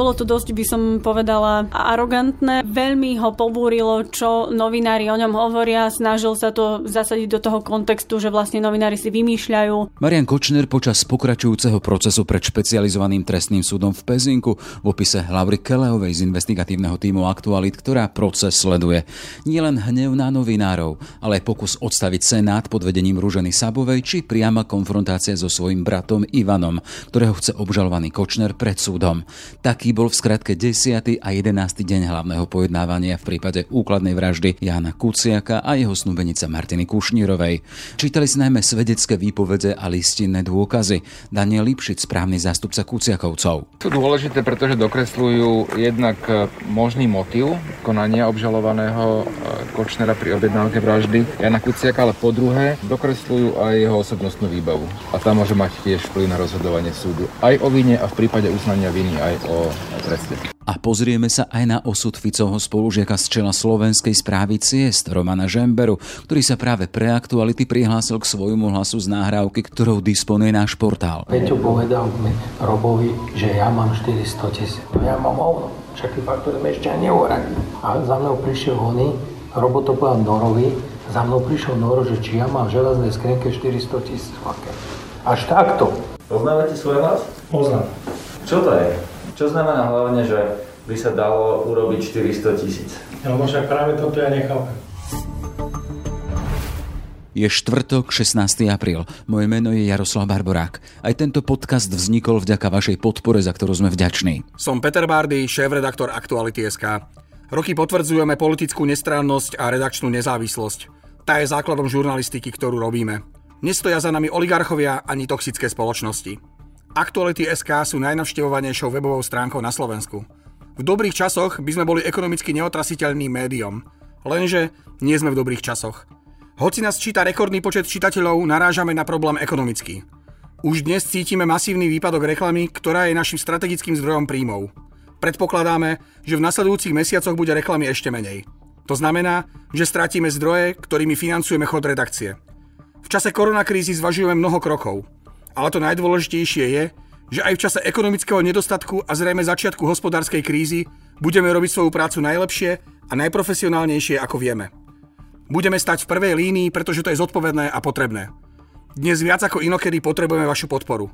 Bolo to dosť, by som povedala, arogantné. Veľmi ho pobúrilo, čo novinári o ňom hovoria. Snažil sa to zasadiť do toho kontextu, že vlastne novinári si vymýšľajú. Marian Kočner počas pokračujúceho procesu pred špecializovaným trestným súdom v Pezinku v opise Laury Keleovej z investigatívneho týmu Aktualit, ktorá proces sleduje. Nie len hnev na novinárov, ale aj pokus odstaviť Senát pod vedením Rúženy Sabovej či priama konfrontácia so svojím bratom Ivanom, ktorého chce obžalovaný Kočner pred súdom. Taký bol v skratke 10. a 11. deň hlavného pojednávania v prípade úkladnej vraždy Jána Kuciaka a jeho snúbenice Martiny Kušnírovej. Čítali si najmä svedecké výpovede a listinné dôkazy. Daniel Lipšic, správny zástupca Kuciakovcov. Sú dôležité, pretože dokresľujú jednak e, možný motív konania obžalovaného e, Kočnera pri objednávke vraždy Jana Kuciaka, ale po druhé dokresľujú aj jeho osobnostnú výbavu. A tá môže mať tiež vplyv na rozhodovanie súdu. Aj o vine a v prípade uznania viny aj o a pozrieme sa aj na osud Ficovho spolužiaka z čela slovenskej správy ciest Romana Žemberu, ktorý sa práve pre aktuality prihlásil k svojmu hlasu z náhrávky, ktorou disponuje náš portál. Peťo povedal mi Robovi, že ja mám 400 tisíc. No ja mám hovno. Však tí faktory mi ešte ani neuhradí. A za mnou prišiel oný, Robo to povedal Norovi, za mnou prišiel Noro, že či ja mám v železnej skrenke 400 tisíc. Až takto. Poznávate svoj hlas? Poznám. Čo to je? Čo znamená hlavne, že by sa dalo urobiť 400 tisíc? No však práve toto ja nechápem. Je štvrtok, 16. apríl. Moje meno je Jaroslav Barborák. Aj tento podcast vznikol vďaka vašej podpore, za ktorú sme vďační. Som Peter Bardy, šéf-redaktor Aktuality.sk. Roky potvrdzujeme politickú nestrannosť a redakčnú nezávislosť. Tá je základom žurnalistiky, ktorú robíme. Nestoja za nami oligarchovia ani toxické spoločnosti. Aktuality.sk sú najnavštevovanejšou webovou stránkou na Slovensku. V dobrých časoch by sme boli ekonomicky neotrasiteľným médium. Lenže nie sme v dobrých časoch. Hoci nás číta rekordný počet čitateľov, narážame na problém ekonomický. Už dnes cítime masívny výpadok reklamy, ktorá je našim strategickým zdrojom príjmov. Predpokladáme, že v nasledujúcich mesiacoch bude reklamy ešte menej. To znamená, že stratíme zdroje, ktorými financujeme chod redakcie. V čase koronakrízy zvažujeme mnoho krokov – ale to najdôležitejšie je, že aj v čase ekonomického nedostatku a zrejme začiatku hospodárskej krízy budeme robiť svoju prácu najlepšie a najprofesionálnejšie ako vieme. Budeme stať v prvej línii, pretože to je zodpovedné a potrebné. Dnes viac ako inokedy potrebujeme vašu podporu.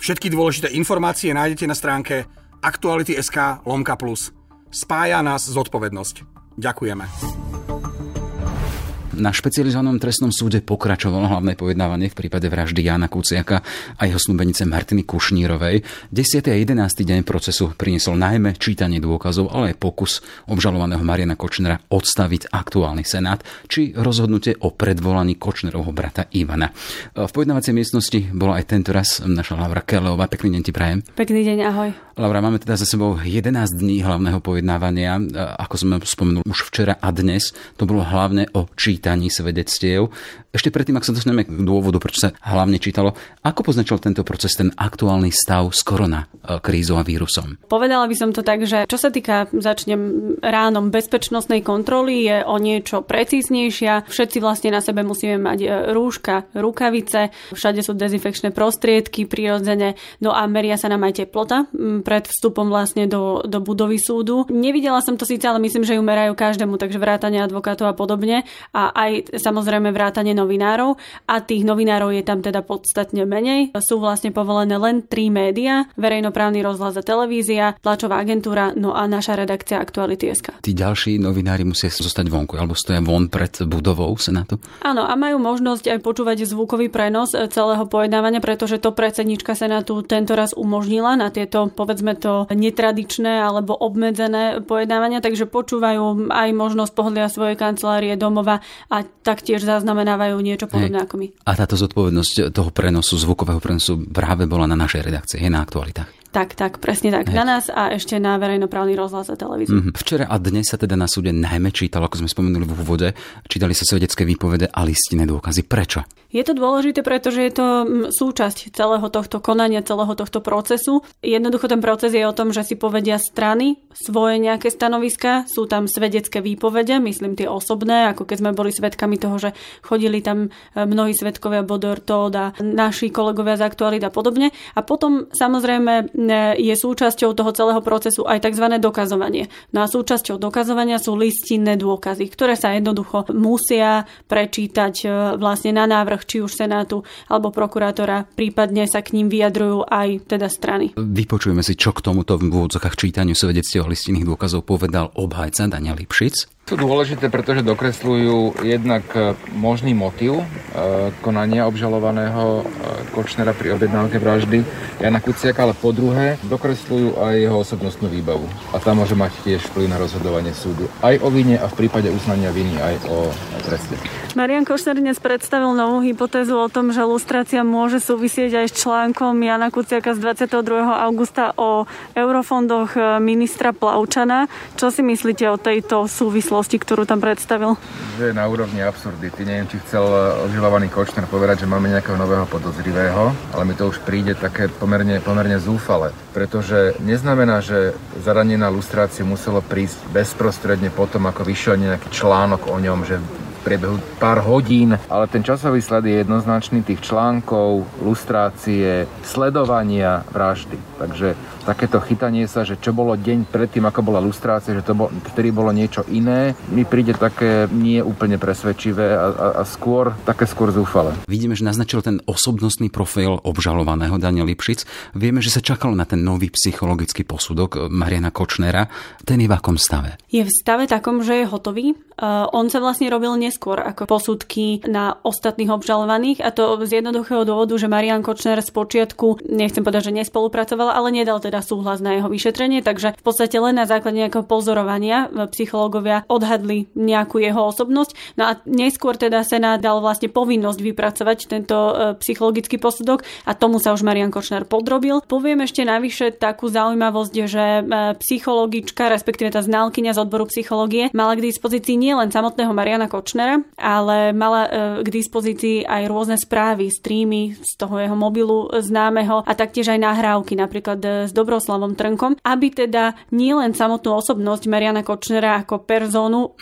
Všetky dôležité informácie nájdete na stránke aktuality.sk lomka plus. Spája nás zodpovednosť. Ďakujeme. Na špecializovanom trestnom súde pokračovalo hlavné pojednávanie v prípade vraždy Jana Kuciaka a jeho snúbenice Martiny Kušnírovej. 10. a 11. deň procesu priniesol najmä čítanie dôkazov, ale aj pokus obžalovaného Mariana Kočnera odstaviť aktuálny senát, či rozhodnutie o predvolaní Kočnerovho brata Ivana. V pojednávacej miestnosti bola aj tento raz naša Laura Keleová. Pekný deň ti prajem. Pekný deň, ahoj. Laura, máme teda za sebou 11 dní hlavného pojednávania. Ako sme spomenuli už včera a dnes, to bolo hlavne o čítaní čítaní svedectiev. Ešte predtým, ak sa dostaneme k dôvodu, prečo sa hlavne čítalo, ako poznačil tento proces ten aktuálny stav s korona e, krízou a vírusom? Povedala by som to tak, že čo sa týka, začnem ránom bezpečnostnej kontroly, je o niečo precíznejšia. Všetci vlastne na sebe musíme mať e, rúška, rukavice, všade sú dezinfekčné prostriedky prirodzene, no a meria sa nám aj teplota pred vstupom vlastne do, do budovy súdu. Nevidela som to síce, ale myslím, že ju merajú každému, takže vrátane advokátov a podobne. A aj samozrejme vrátanie novinárov a tých novinárov je tam teda podstatne menej. Sú vlastne povolené len tri médiá, verejnoprávny rozhlas a televízia, tlačová agentúra, no a naša redakcia Aktuality.sk. Tí ďalší novinári musia zostať vonku, alebo stoja von pred budovou Senátu? Áno, a majú možnosť aj počúvať zvukový prenos celého pojednávania, pretože to predsednička Senátu tento raz umožnila na tieto, povedzme to, netradičné alebo obmedzené pojednávania, takže počúvajú aj možnosť pohodlia svojej kancelárie domova a taktiež zaznamenávajú niečo podobné ako my. A táto zodpovednosť toho prenosu, zvukového prenosu práve bola na našej redakcii, je na aktualitách. Tak, tak, presne tak. Hej. Na nás a ešte na verejnoprávny rozhlas a televíziu. Mm-hmm. Včera a dnes sa teda na súde najmä čítalo, ako sme spomenuli v úvode, čítali sa svedecké výpovede a listinné dôkazy. Prečo? Je to dôležité, pretože je to súčasť celého tohto konania, celého tohto procesu. Jednoducho ten proces je o tom, že si povedia strany svoje nejaké stanoviska, sú tam svedecké výpovede, myslím tie osobné, ako keď sme boli svedkami toho, že chodili tam e, mnohí svedkovia Bodor, Todd a naši kolegovia z aktualit a podobne. A potom samozrejme je súčasťou toho celého procesu aj tzv. dokazovanie. No a súčasťou dokazovania sú listinné dôkazy, ktoré sa jednoducho musia prečítať e, vlastne na návrh či už Senátu alebo prokurátora, prípadne sa k ním vyjadrujú aj teda strany. Vypočujeme si, čo k tomuto v úvodzokách čítaniu svedectiev listinných dôkazov povedal obhajca Daniel Lipšic. Sú dôležité, pretože dokresľujú jednak e, možný motiv e, konania obžalovaného e, Kočnera pri objednávke vraždy Jana Kuciaka, ale po druhé dokresľujú aj jeho osobnostnú výbavu. A tá môže mať tiež vplyv na rozhodovanie súdu aj o vine a v prípade uznania viny aj o treste. Marian Košner dnes predstavil novú hypotézu o tom, že lustrácia môže súvisieť aj s článkom Jana Kuciaka z 22. augusta o eurofondoch ministra Plavčana. Čo si myslíte o tejto súvislosti? Rýchlosti, ktorú tam predstavil? Že je na úrovni absurdity. Neviem, či chcel obžalovaný Kočner povedať, že máme nejakého nového podozrivého, ale mi to už príde také pomerne, pomerne zúfale. Pretože neznamená, že zadanie na lustráciu muselo prísť bezprostredne potom, ako vyšiel nejaký článok o ňom, že priebehu pár hodín, ale ten časový sled je jednoznačný tých článkov, lustrácie, sledovania vraždy. Takže takéto chytanie sa, že čo bolo deň predtým, ako bola lustrácia, že to bol, vtedy bolo niečo iné, mi príde také nie úplne presvedčivé a, a, a skôr, také skôr zúfale. Vidíme, že naznačil ten osobnostný profil obžalovaného Daniel Lipšic. Vieme, že sa čakalo na ten nový psychologický posudok Mariana Kočnera. Ten je v akom stave? Je v stave takom, že je hotový. Uh, on sa vlastne robil neskôr ako posudky na ostatných obžalovaných a to z jednoduchého dôvodu, že Marian Kočner z počiatku, nechcem povedať, že nespolupracoval, ale nedal teda súhlas na jeho vyšetrenie, takže v podstate len na základe nejakého pozorovania e, psychológovia odhadli nejakú jeho osobnosť. No a neskôr teda Senát dal vlastne povinnosť vypracovať tento e, psychologický posudok a tomu sa už Marian Kočner podrobil. Poviem ešte navyše takú zaujímavosť, že e, psychologička, respektíve tá znalkyňa z odboru psychológie, mala k dispozícii nie len samotného Mariana Kočnera, ale mala e, k dispozícii aj rôzne správy, streamy z toho jeho mobilu známeho a taktiež aj nahrávky, napríklad e, s Dobroslavom Trnkom, aby teda nielen samotnú osobnosť Mariana Kočnera ako personu,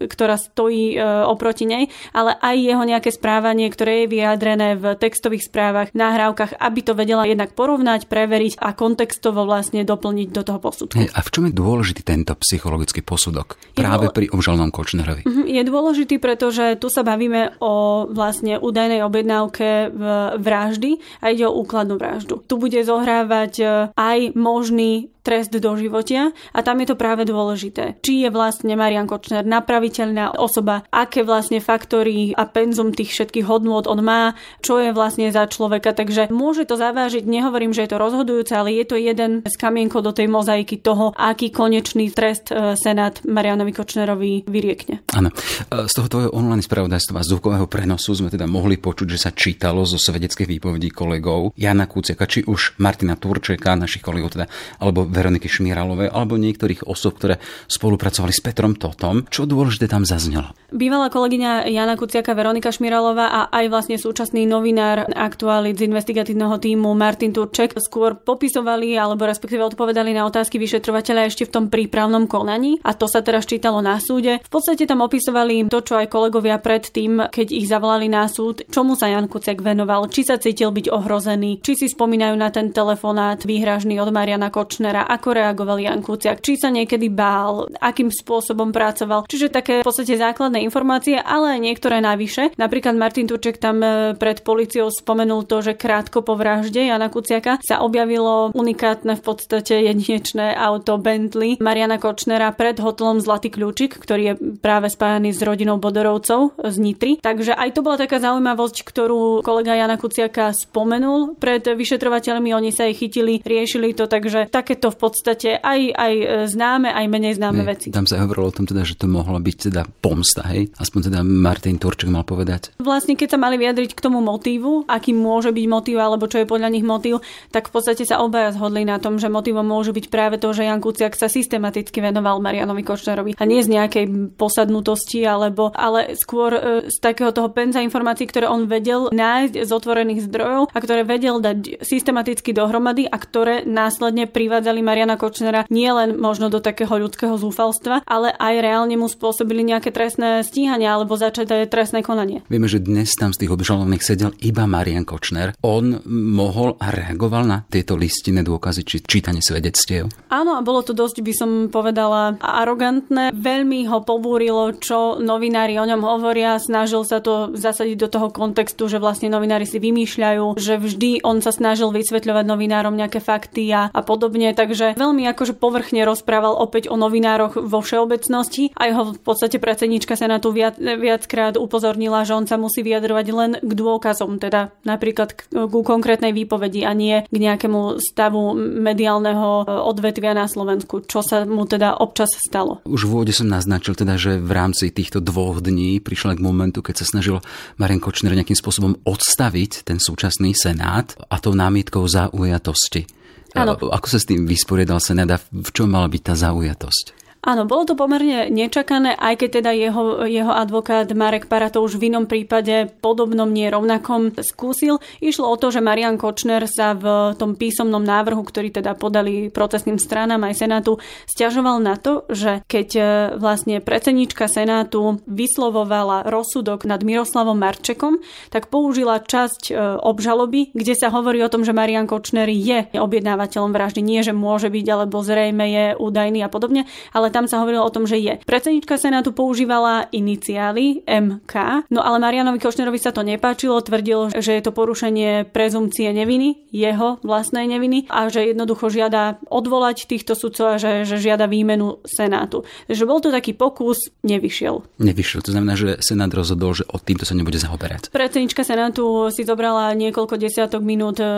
ktorá stojí e, oproti nej, ale aj jeho nejaké správanie, ktoré je vyjadrené v textových správach, nahrávkach, aby to vedela jednak porovnať, preveriť a kontextovo vlastne doplniť do toho posudku. A v čom je dôležitý tento psychologický posudok? Práve pri obžalnom Kočnerovi. Mhm, je dôležitý, pretože tu sa bavíme o vlastne údajnej objednávke vraždy a ide o úkladnú vraždu. Tu bude zohrávať e, aj možný trest do životia a tam je to práve dôležité. Či je vlastne Marian Kočner napraviteľná osoba, aké vlastne faktory a penzum tých všetkých hodnôt on má, čo je vlastne za človeka, takže môže to zavážiť, nehovorím, že je to rozhodujúce, ale je to jeden z kamienkov do tej mozaiky toho, aký konečný trest e, Senát Marianovi Kočnerovi vyriekne. Áno. E, z toho tvojho online spravodajstva zvukového prenosu sme teda mohli počuť, že sa čítalo zo svedeckých výpovedí kolegov Jana Kúceka, či už Martina Turčeka, našich kolegov teda, alebo Veroniky Šmíralovej alebo niektorých osob, ktoré spolupracovali s Petrom Totom. Čo dôležité tam zaznelo? Bývalá kolegyňa Jana Kuciaka, Veronika Šmíralová a aj vlastne súčasný novinár aktuálit z investigatívneho týmu Martin Turček skôr popisovali alebo respektíve odpovedali na otázky vyšetrovateľa ešte v tom prípravnom konaní a to sa teraz čítalo na súde. V podstate tam opisovali to, čo aj kolegovia predtým, keď ich zavolali na súd, čomu sa Jan Kuciak venoval, či sa cítil byť ohrozený, či si spomínajú na ten telefonát výhražný od Mariana Kočnera ako reagoval Jan Kuciak, či sa niekedy bál, akým spôsobom pracoval. Čiže také v podstate základné informácie, ale aj niektoré navyše. Napríklad Martin Turček tam e, pred policiou spomenul to, že krátko po vražde Jana Kuciaka sa objavilo unikátne v podstate jedinečné auto Bentley Mariana Kočnera pred hotelom Zlatý kľúčik, ktorý je práve spájaný s rodinou Bodorovcov z Nitry. Takže aj to bola taká zaujímavosť, ktorú kolega Jana Kuciaka spomenul pred vyšetrovateľmi. Oni sa jej chytili, riešili to, takže takéto to v podstate aj, aj známe, aj menej známe veci. Tam sa hovorilo o tom teda, že to mohla byť teda pomsta, hej? Aspoň teda Martin Turček mal povedať. Vlastne keď sa mali vyjadriť k tomu motívu, aký môže byť motív alebo čo je podľa nich motív, tak v podstate sa obaja zhodli na tom, že motívom môže byť práve to, že Jan Kuciak sa systematicky venoval Marianovi Kočnerovi. A nie z nejakej posadnutosti, alebo, ale skôr e, z takého toho penza informácií, ktoré on vedel nájsť z otvorených zdrojov a ktoré vedel dať systematicky dohromady a ktoré následne privádzali Mariana Kočnera nielen možno do takého ľudského zúfalstva, ale aj reálne mu spôsobili nejaké trestné stíhania alebo začaté trestné konanie. Vieme, že dnes tam z tých obžalovaných sedel iba Marian Kočner. On mohol a reagoval na tieto listinné dôkazy či čítanie svedectiev? Áno, a bolo to dosť, by som povedala, arogantné. Veľmi ho pobúrilo, čo novinári o ňom hovoria. Snažil sa to zasadiť do toho kontextu, že vlastne novinári si vymýšľajú, že vždy on sa snažil vysvetľovať novinárom nejaké fakty a, a podobne. Takže veľmi akože povrchne rozprával opäť o novinároch vo všeobecnosti. Aj ho v podstate predsednička Senátu viac, viackrát upozornila, že on sa musí vyjadrovať len k dôkazom, teda napríklad k, ku konkrétnej výpovedi a nie k nejakému stavu mediálneho e, odvetvia na Slovensku, čo sa mu teda občas stalo. Už v úvode som naznačil teda, že v rámci týchto dvoch dní prišla k momentu, keď sa snažil Marian Kočner nejakým spôsobom odstaviť ten súčasný senát a tou námietkou zaujatosti. Áno. Ako sa s tým vysporiadal senát a v čom mala byť tá zaujatosť? Áno, bolo to pomerne nečakané, aj keď teda jeho, jeho advokát Marek Para to už v inom prípade podobnom, nie rovnakom skúsil. Išlo o to, že Marian Kočner sa v tom písomnom návrhu, ktorý teda podali procesným stranám aj Senátu, stiažoval na to, že keď e, vlastne predsednička Senátu vyslovovala rozsudok nad Miroslavom Marčekom, tak použila časť e, obžaloby, kde sa hovorí o tom, že Marian Kočner je objednávateľom vraždy. Nie, že môže byť, alebo zrejme je údajný a podobne, ale tam sa hovorilo o tom, že je. Predsednička Senátu používala iniciály MK, no ale Marianovi Košnerovi sa to nepáčilo, tvrdil, že je to porušenie prezumcie neviny, jeho vlastnej neviny a že jednoducho žiada odvolať týchto sudcov a že, že žiada výmenu Senátu. Takže bol to taký pokus, nevyšiel. Nevyšiel, to znamená, že Senát rozhodol, že od týmto sa nebude zaoberať. Predsednička Senátu si zobrala niekoľko desiatok minút e,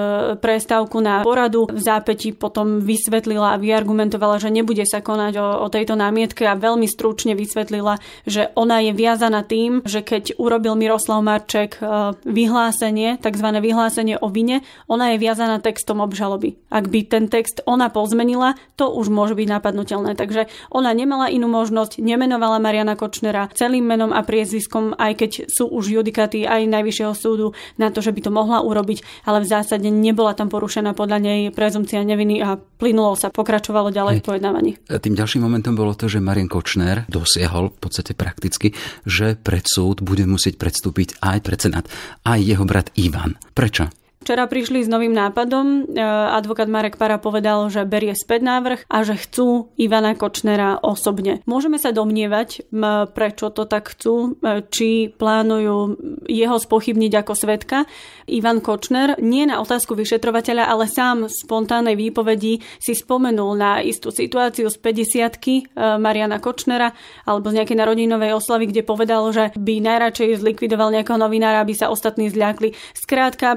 prestávku na poradu. V zápäti potom vysvetlila a vyargumentovala, že nebude sa konať o, o tej tejto námietke a veľmi stručne vysvetlila, že ona je viazaná tým, že keď urobil Miroslav Marček e, vyhlásenie, tzv. vyhlásenie o vine, ona je viazaná textom obžaloby. Ak by ten text ona pozmenila, to už môže byť napadnutelné. Takže ona nemala inú možnosť, nemenovala Mariana Kočnera celým menom a priezviskom, aj keď sú už judikáty aj Najvyššieho súdu na to, že by to mohla urobiť, ale v zásade nebola tam porušená podľa nej prezumcia neviny a plynulo sa, pokračovalo ďalej v pojednávaní. Tým ďalším momentom Faktom bolo to, že Marian Kočner dosiahol v podstate prakticky, že pred súd bude musieť predstúpiť aj pred senát, aj jeho brat Ivan. Prečo? Včera prišli s novým nápadom. E, advokát Marek Para povedal, že berie späť návrh a že chcú Ivana Kočnera osobne. Môžeme sa domnievať, prečo to tak chcú, e, či plánujú jeho spochybniť ako svetka. Ivan Kočner nie na otázku vyšetrovateľa, ale sám v spontánnej výpovedi si spomenul na istú situáciu z 50 e, Mariana Kočnera alebo z nejakej narodinovej oslavy, kde povedal, že by najradšej zlikvidoval nejakého novinára, aby sa ostatní zľakli. Skrátka,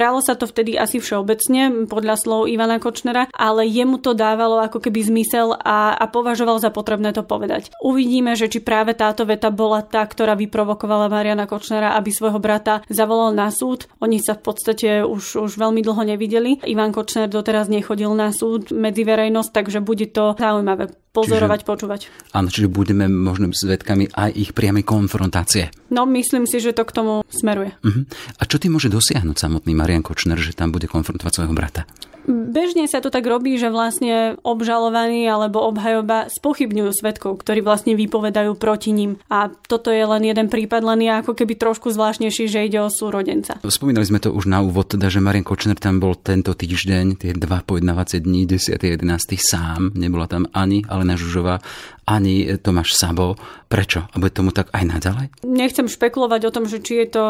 Bralo sa to vtedy asi všeobecne, podľa slov Ivana Kočnera, ale jemu to dávalo ako keby zmysel a, a považoval za potrebné to povedať. Uvidíme, že či práve táto veta bola tá, ktorá vyprovokovala Mariana Kočnera, aby svojho brata zavolal na súd. Oni sa v podstate už, už veľmi dlho nevideli. Ivan Kočner doteraz nechodil na súd medzi verejnosť, takže bude to zaujímavé pozorovať, čiže, počúvať. Áno, čiže budeme možno svetkami aj ich priamej konfrontácie. No, myslím si, že to k tomu smeruje. Uh-huh. A čo ty môže dosiahnuť samotný Marian Kočner, že tam bude konfrontovať svojho brata? Bežne sa to tak robí, že vlastne obžalovaní alebo obhajoba spochybňujú svetkov, ktorí vlastne vypovedajú proti ním. A toto je len jeden prípad, len je ako keby trošku zvláštnejší, že ide o súrodenca. Spomínali sme to už na úvod, teda, že Marian Kočner tam bol tento týždeň, tie dva pojednávacie dní, 10. a 11. sám. Nebola tam ani Alena Žužová, ani Tomáš Sabo. Prečo? A bude tomu tak aj naďalej? Nechcem špekulovať o tom, že či je to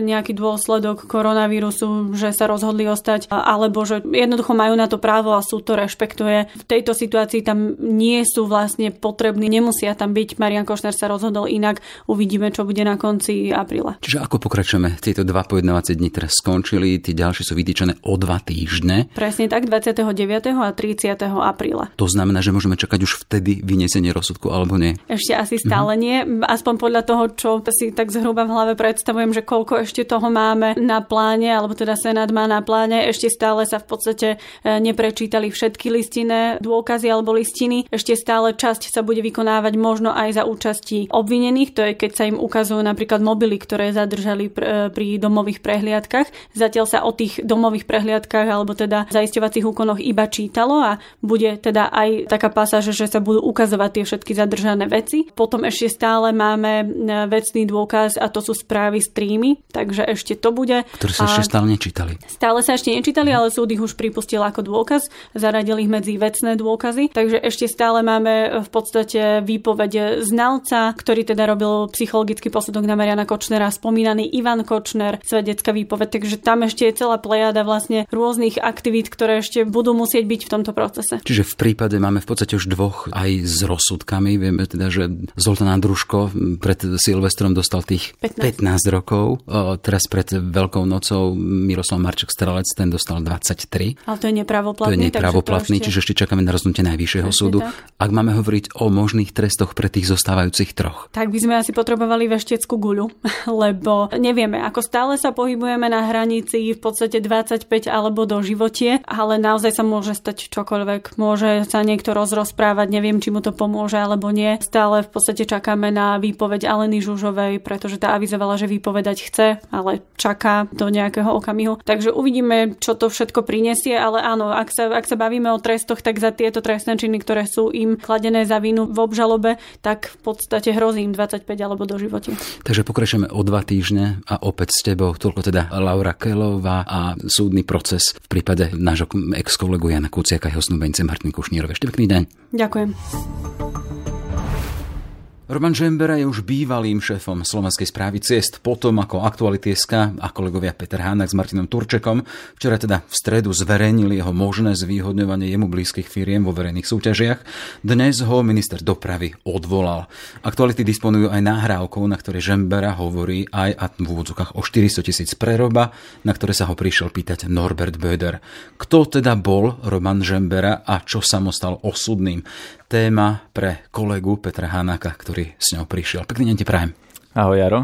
nejaký dôsledok koronavírusu, že sa rozhodli ostať, alebo že jednoducho majú na to právo a súd to rešpektuje. V tejto situácii tam nie sú vlastne potrební, nemusia tam byť. Marian Košner sa rozhodol inak, uvidíme, čo bude na konci apríla. Čiže ako pokračujeme? Tieto dva pojednávacie dni teraz skončili, tie ďalšie sú vytýčené o dva týždne. Presne tak, 29. a 30. apríla. To znamená, že môžeme čakať už vtedy vyniesenie rozsudku, alebo nie? Ešte asi stále mm-hmm. nie. Aspoň podľa toho, čo si tak zhruba v hlave predstavujem, že koľko ešte toho máme na pláne, alebo teda Senát má na pláne. Ešte stále sa v podstate e, neprečítali všetky listinné dôkazy alebo listiny. Ešte stále časť sa bude vykonávať možno aj za účasti obvinených. To je, keď sa im ukazujú napríklad mobily, ktoré zadržali e, pri domových prehliadkach. Zatiaľ sa o tých domových prehliadkach alebo teda zaisťovacích úkonoch iba čítalo a bude teda aj taká pasáž, že sa budú ukazovať tie všetky zadržané veci. Potom ešte stále máme e, vecný dôkaz a to sú správy streamy, takže ešte to bude. Ktoré sa ešte stále nečítali. Stále sa ešte nečítali, ale súd ich už pripustil ako dôkaz, zaradil ich medzi vecné dôkazy, takže ešte stále máme v podstate výpoveď znalca, ktorý teda robil psychologický posudok na Mariana Kočnera, spomínaný Ivan Kočner, svedecká výpoveď, takže tam ešte je celá plejada vlastne rôznych aktivít, ktoré ešte budú musieť byť v tomto procese. Čiže v prípade máme v podstate už dvoch aj s rozsudkami. Vieme teda, že Zoltán Andruško pred Silvestrom dostal tých 15, 15 rokov. O, teraz pred Veľkou nocou Miroslav Marček Strelec, ten dostal 23. Ale to je nepravoplatný. To je nepravoplatný, ešte... čiže ešte čakáme na rozhodnutie Najvyššieho súdu. Tak. Ak máme hovoriť o možných trestoch pre tých zostávajúcich troch. Tak by sme asi potrebovali vešteckú guľu, lebo nevieme, ako stále sa pohybujeme na hranici v podstate 25 alebo do životie, ale naozaj sa môže stať čokoľvek. Môže sa niekto rozrozprávať, neviem, či mu to pomôže alebo nie. Stále v podstate čakáme na výpoveď Aleny Žužovej, pretože tá avizovala, že vypovedať chce, ale čaká do nejakého okamihu. Takže uvidíme, čo to všetko prinesie, ale áno, ak sa, ak sa bavíme o trestoch, tak za tieto trestné činy, ktoré sú im kladené za vinu v obžalobe, tak v podstate hrozí im 25 alebo do živote. Takže pokračujeme o dva týždne a opäť s tebou, toľko teda Laura Kelová a súdny proces v prípade nášho ex-kolegu Jana Kuciaka a jeho snúbenice Martin Kušnírove. Ešte pekný deň. Ďakujem. Roman Žembera je už bývalým šéfom slovenskej správy ciest, potom ako aktuality.sk a kolegovia Peter Hának s Martinom Turčekom včera teda v stredu zverejnili jeho možné zvýhodňovanie jemu blízkych firiem vo verejných súťažiach. Dnes ho minister dopravy odvolal. Aktuality disponujú aj nahrávkou, na ktorej Žembera hovorí aj a v úvodzokách o 400 tisíc preroba, na ktoré sa ho prišiel pýtať Norbert Böder. Kto teda bol Roman Žembera a čo sa mu stal osudným? Téma pre kolegu Petra Hanaka, ktorý s ňou prišiel. Pekný deň ti prajem. Ahoj Jaro.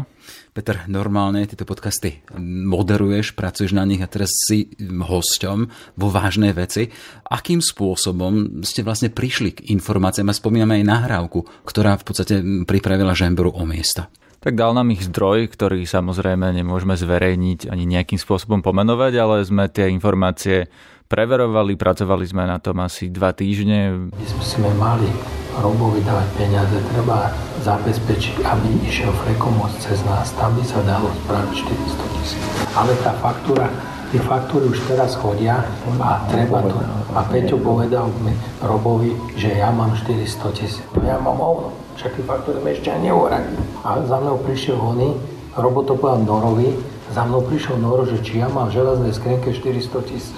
Peter, normálne tieto podcasty moderuješ, pracuješ na nich a teraz si hosťom vo vážnej veci. Akým spôsobom ste vlastne prišli k informáciám a spomíname aj nahrávku, ktorá v podstate pripravila Žemberu o miesto? Tak dal nám ich zdroj, ktorý samozrejme nemôžeme zverejniť ani nejakým spôsobom pomenovať, ale sme tie informácie preverovali, pracovali sme na tom asi dva týždne. My sme mali Robovi dávať peniaze, treba zabezpečiť, aby išiel frekomoc cez nás, tam by sa dalo spraviť 400 tisíc. Ale tá faktúra, tie faktúry už teraz chodia a treba to. A Peťo povedal mi Robovi, že ja mám 400 tisíc. No ja mám ovno, však tie faktúry mi ešte ani neuradí. A za mnou prišiel oný, Robo to povedal Norovi, za mnou prišiel Noro, že či ja mám v železnej skrenke 400 tisíc.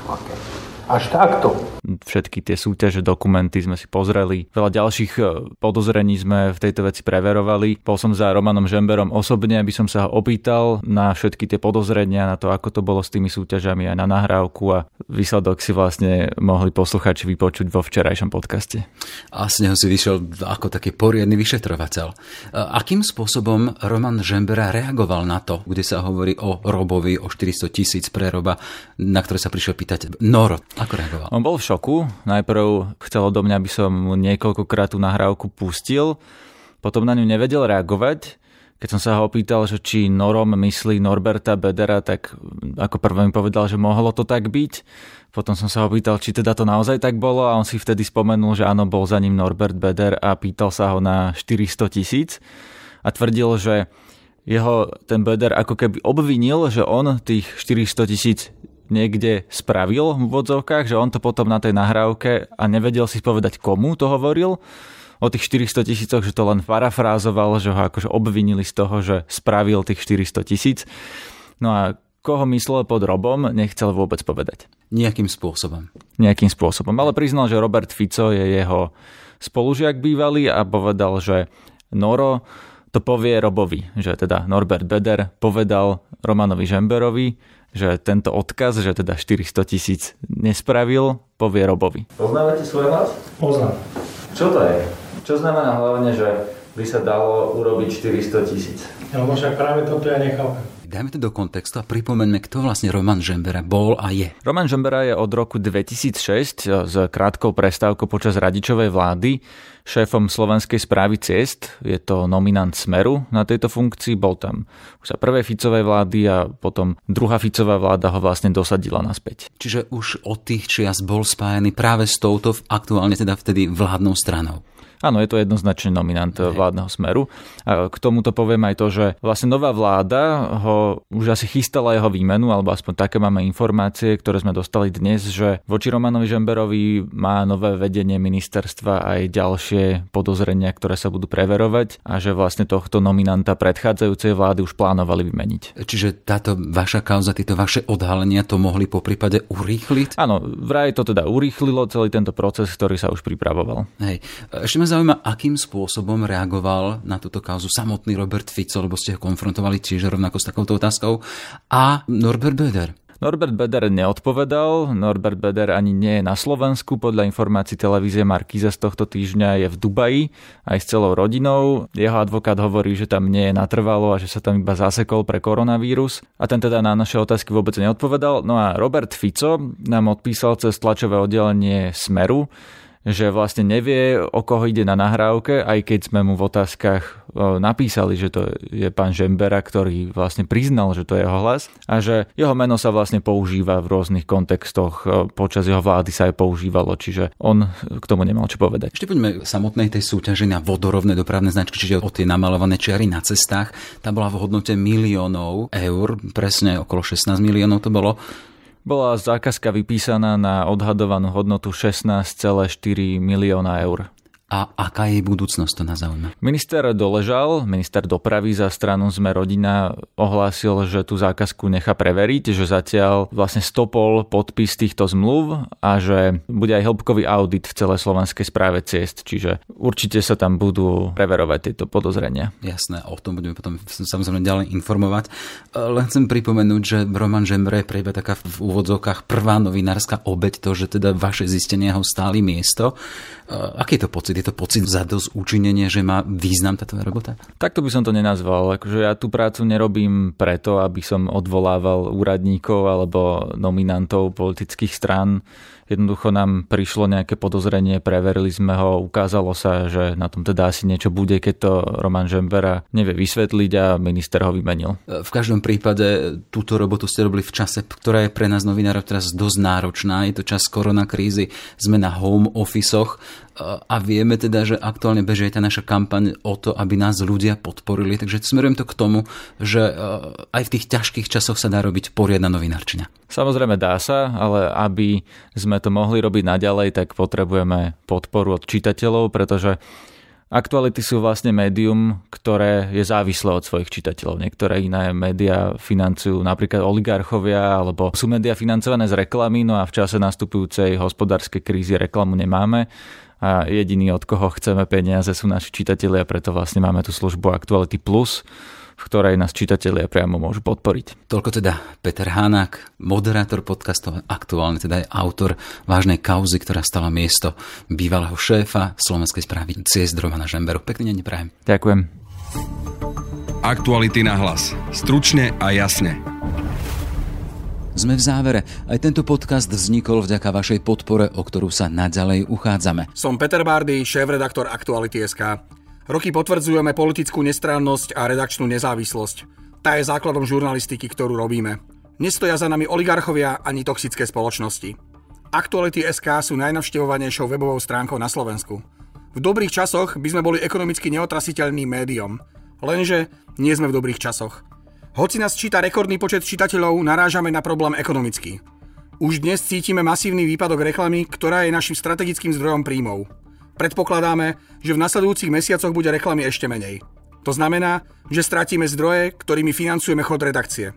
Až takto. Všetky tie súťaže, dokumenty sme si pozreli. Veľa ďalších e, podozrení sme v tejto veci preverovali. Bol som za Romanom Žemberom osobne, aby som sa ho opýtal na všetky tie podozrenia, na to, ako to bolo s tými súťažami aj na nahrávku a výsledok si vlastne mohli posluchači vypočuť vo včerajšom podcaste. A z neho si vyšiel ako taký poriadny vyšetrovateľ. E, akým spôsobom Roman Žembera reagoval na to, kde sa hovorí o Robovi, o 400 tisíc preroba, na ktoré sa prišiel pýtať Noro? Ako reagoval? On bol v šoku. Najprv chcel do mňa, aby som mu niekoľkokrát tú nahrávku pustil. Potom na ňu nevedel reagovať. Keď som sa ho opýtal, že či Norom myslí Norberta Bedera, tak ako prvé mi povedal, že mohlo to tak byť. Potom som sa ho pýtal, či teda to naozaj tak bolo a on si vtedy spomenul, že áno, bol za ním Norbert Beder a pýtal sa ho na 400 tisíc a tvrdil, že jeho ten Beder ako keby obvinil, že on tých 400 tisíc niekde spravil v vodzovkách, že on to potom na tej nahrávke a nevedel si povedať, komu to hovoril o tých 400 tisícoch, že to len parafrázoval, že ho akože obvinili z toho, že spravil tých 400 tisíc. No a koho myslel pod Robom, nechcel vôbec povedať. Nejakým spôsobom. Nejakým spôsobom. Ale priznal, že Robert Fico je jeho spolužiak bývalý a povedal, že Noro to povie Robovi, že teda Norbert Beder povedal Romanovi Žemberovi, že tento odkaz, že teda 400 tisíc nespravil, povie Robovi. Poznávate svoj hlas? Poznám. Čo to je? Čo znamená hlavne, že by sa dalo urobiť 400 tisíc? No však práve toto ja nechápem. Dajme to do kontextu a pripomeňme, kto vlastne Roman Žembera bol a je. Roman Žembera je od roku 2006 s krátkou prestávkou počas radičovej vlády šéfom Slovenskej správy ciest. Je to nominant Smeru na tejto funkcii. Bol tam už sa prvej Ficovej vlády a potom druhá Ficová vláda ho vlastne dosadila naspäť. Čiže už od tých čias bol spájený práve s touto aktuálne teda vtedy vládnou stranou. Áno, je to jednoznačne nominant Hej. vládneho smeru. A k tomuto poviem aj to, že vlastne nová vláda ho už asi chystala jeho výmenu, alebo aspoň také máme informácie, ktoré sme dostali dnes, že voči Romanovi Žemberovi má nové vedenie ministerstva aj ďalšie podozrenia, ktoré sa budú preverovať a že vlastne tohto nominanta predchádzajúcej vlády už plánovali vymeniť. Čiže táto vaša kauza, tieto vaše odhalenia to mohli po prípade urýchliť? Áno, vraj to teda urýchlilo celý tento proces, ktorý sa už pripravoval. Hej. Ešte ma zaujíma, akým spôsobom reagoval na túto kauzu samotný Robert Fico, lebo ste ho konfrontovali tiež rovnako s takouto otázkou, a Norbert Böder. Norbert Beder neodpovedal. Norbert Beder ani nie je na Slovensku. Podľa informácií televízie Markíza z tohto týždňa je v Dubaji aj s celou rodinou. Jeho advokát hovorí, že tam nie je natrvalo a že sa tam iba zasekol pre koronavírus. A ten teda na naše otázky vôbec neodpovedal. No a Robert Fico nám odpísal cez tlačové oddelenie Smeru, že vlastne nevie, o koho ide na nahrávke, aj keď sme mu v otázkach napísali, že to je pán Žembera, ktorý vlastne priznal, že to je jeho hlas a že jeho meno sa vlastne používa v rôznych kontextoch. Počas jeho vlády sa aj používalo, čiže on k tomu nemal čo povedať. Ešte poďme samotnej tej súťaži na vodorovné dopravné značky, čiže o tie namalované čiary na cestách. Tá bola v hodnote miliónov eur, presne okolo 16 miliónov to bolo. Bola zákazka vypísaná na odhadovanú hodnotu 16,4 milióna eur a aká je budúcnosť, to na zaujíma. Minister Doležal, minister dopravy za stranu Sme rodina, ohlásil, že tú zákazku nechá preveriť, že zatiaľ vlastne stopol podpis týchto zmluv a že bude aj hĺbkový audit v celej slovenskej správe ciest, čiže určite sa tam budú preverovať tieto podozrenia. Jasné, o tom budeme potom samozrejme ďalej informovať. Len chcem pripomenúť, že Roman Žembre je pre taká v úvodzovkách prvá novinárska obeď, to, že teda vaše zistenia ho stáli miesto. Aký je to pocit? Je to pocit za dosť učinenie, že má význam tá robota? Takto by som to nenazval. Akože ja tú prácu nerobím preto, aby som odvolával úradníkov alebo nominantov politických strán. Jednoducho nám prišlo nejaké podozrenie, preverili sme ho, ukázalo sa, že na tom teda asi niečo bude, keď to Roman Žembera nevie vysvetliť a minister ho vymenil. V každom prípade túto robotu ste robili v čase, ktorá je pre nás novinárov teraz dosť náročná. Je to čas koronakrízy, sme na home officeoch a vieme teda, že aktuálne beží tá naša kampaň o to, aby nás ľudia podporili. Takže smerujem to k tomu, že aj v tých ťažkých časoch sa dá robiť poriadna novinárčina. Samozrejme dá sa, ale aby sme to mohli robiť naďalej, tak potrebujeme podporu od čitateľov, pretože Aktuality sú vlastne médium, ktoré je závislé od svojich čitateľov. Niektoré iné médiá financujú napríklad oligarchovia, alebo sú médiá financované z reklamy, no a v čase nastupujúcej hospodárskej krízy reklamu nemáme a jediný, od koho chceme peniaze, sú naši čitatelia, preto vlastne máme tú službu Actuality Plus, v ktorej nás čitatelia priamo môžu podporiť. Toľko teda Peter Hánák, moderátor podcastov, aktuálne teda je autor vážnej kauzy, ktorá stala miesto bývalého šéfa slovenskej správy ciest Romana Žemberu. Pekný deň prajem. Ďakujem. Aktuality na hlas. Stručne a jasne. Sme v závere. Aj tento podcast vznikol vďaka vašej podpore, o ktorú sa naďalej uchádzame. Som Peter Bardy, šéf-redaktor Aktuality.sk. Roky potvrdzujeme politickú nestrannosť a redakčnú nezávislosť. Tá je základom žurnalistiky, ktorú robíme. Nestoja za nami oligarchovia ani toxické spoločnosti. Aktuality.sk sú najnavštevovanejšou webovou stránkou na Slovensku. V dobrých časoch by sme boli ekonomicky neotrasiteľným médiom. Lenže nie sme v dobrých časoch. Hoci nás číta rekordný počet čitateľov, narážame na problém ekonomický. Už dnes cítime masívny výpadok reklamy, ktorá je našim strategickým zdrojom príjmov. Predpokladáme, že v nasledujúcich mesiacoch bude reklamy ešte menej. To znamená, že stratíme zdroje, ktorými financujeme chod redakcie.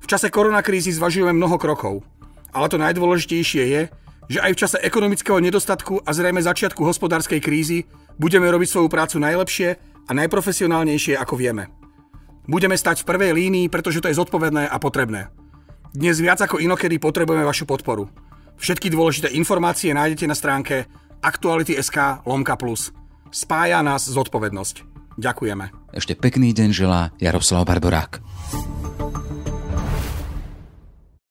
V čase koronakrízy zvažujeme mnoho krokov, ale to najdôležitejšie je, že aj v čase ekonomického nedostatku a zrejme začiatku hospodárskej krízy budeme robiť svoju prácu najlepšie a najprofesionálnejšie ako vieme. Budeme stať v prvej línii, pretože to je zodpovedné a potrebné. Dnes viac ako inokedy potrebujeme vašu podporu. Všetky dôležité informácie nájdete na stránke aktuality.sk lomka plus. Spája nás zodpovednosť. Ďakujeme. Ešte pekný deň želá Jaroslav Barborák.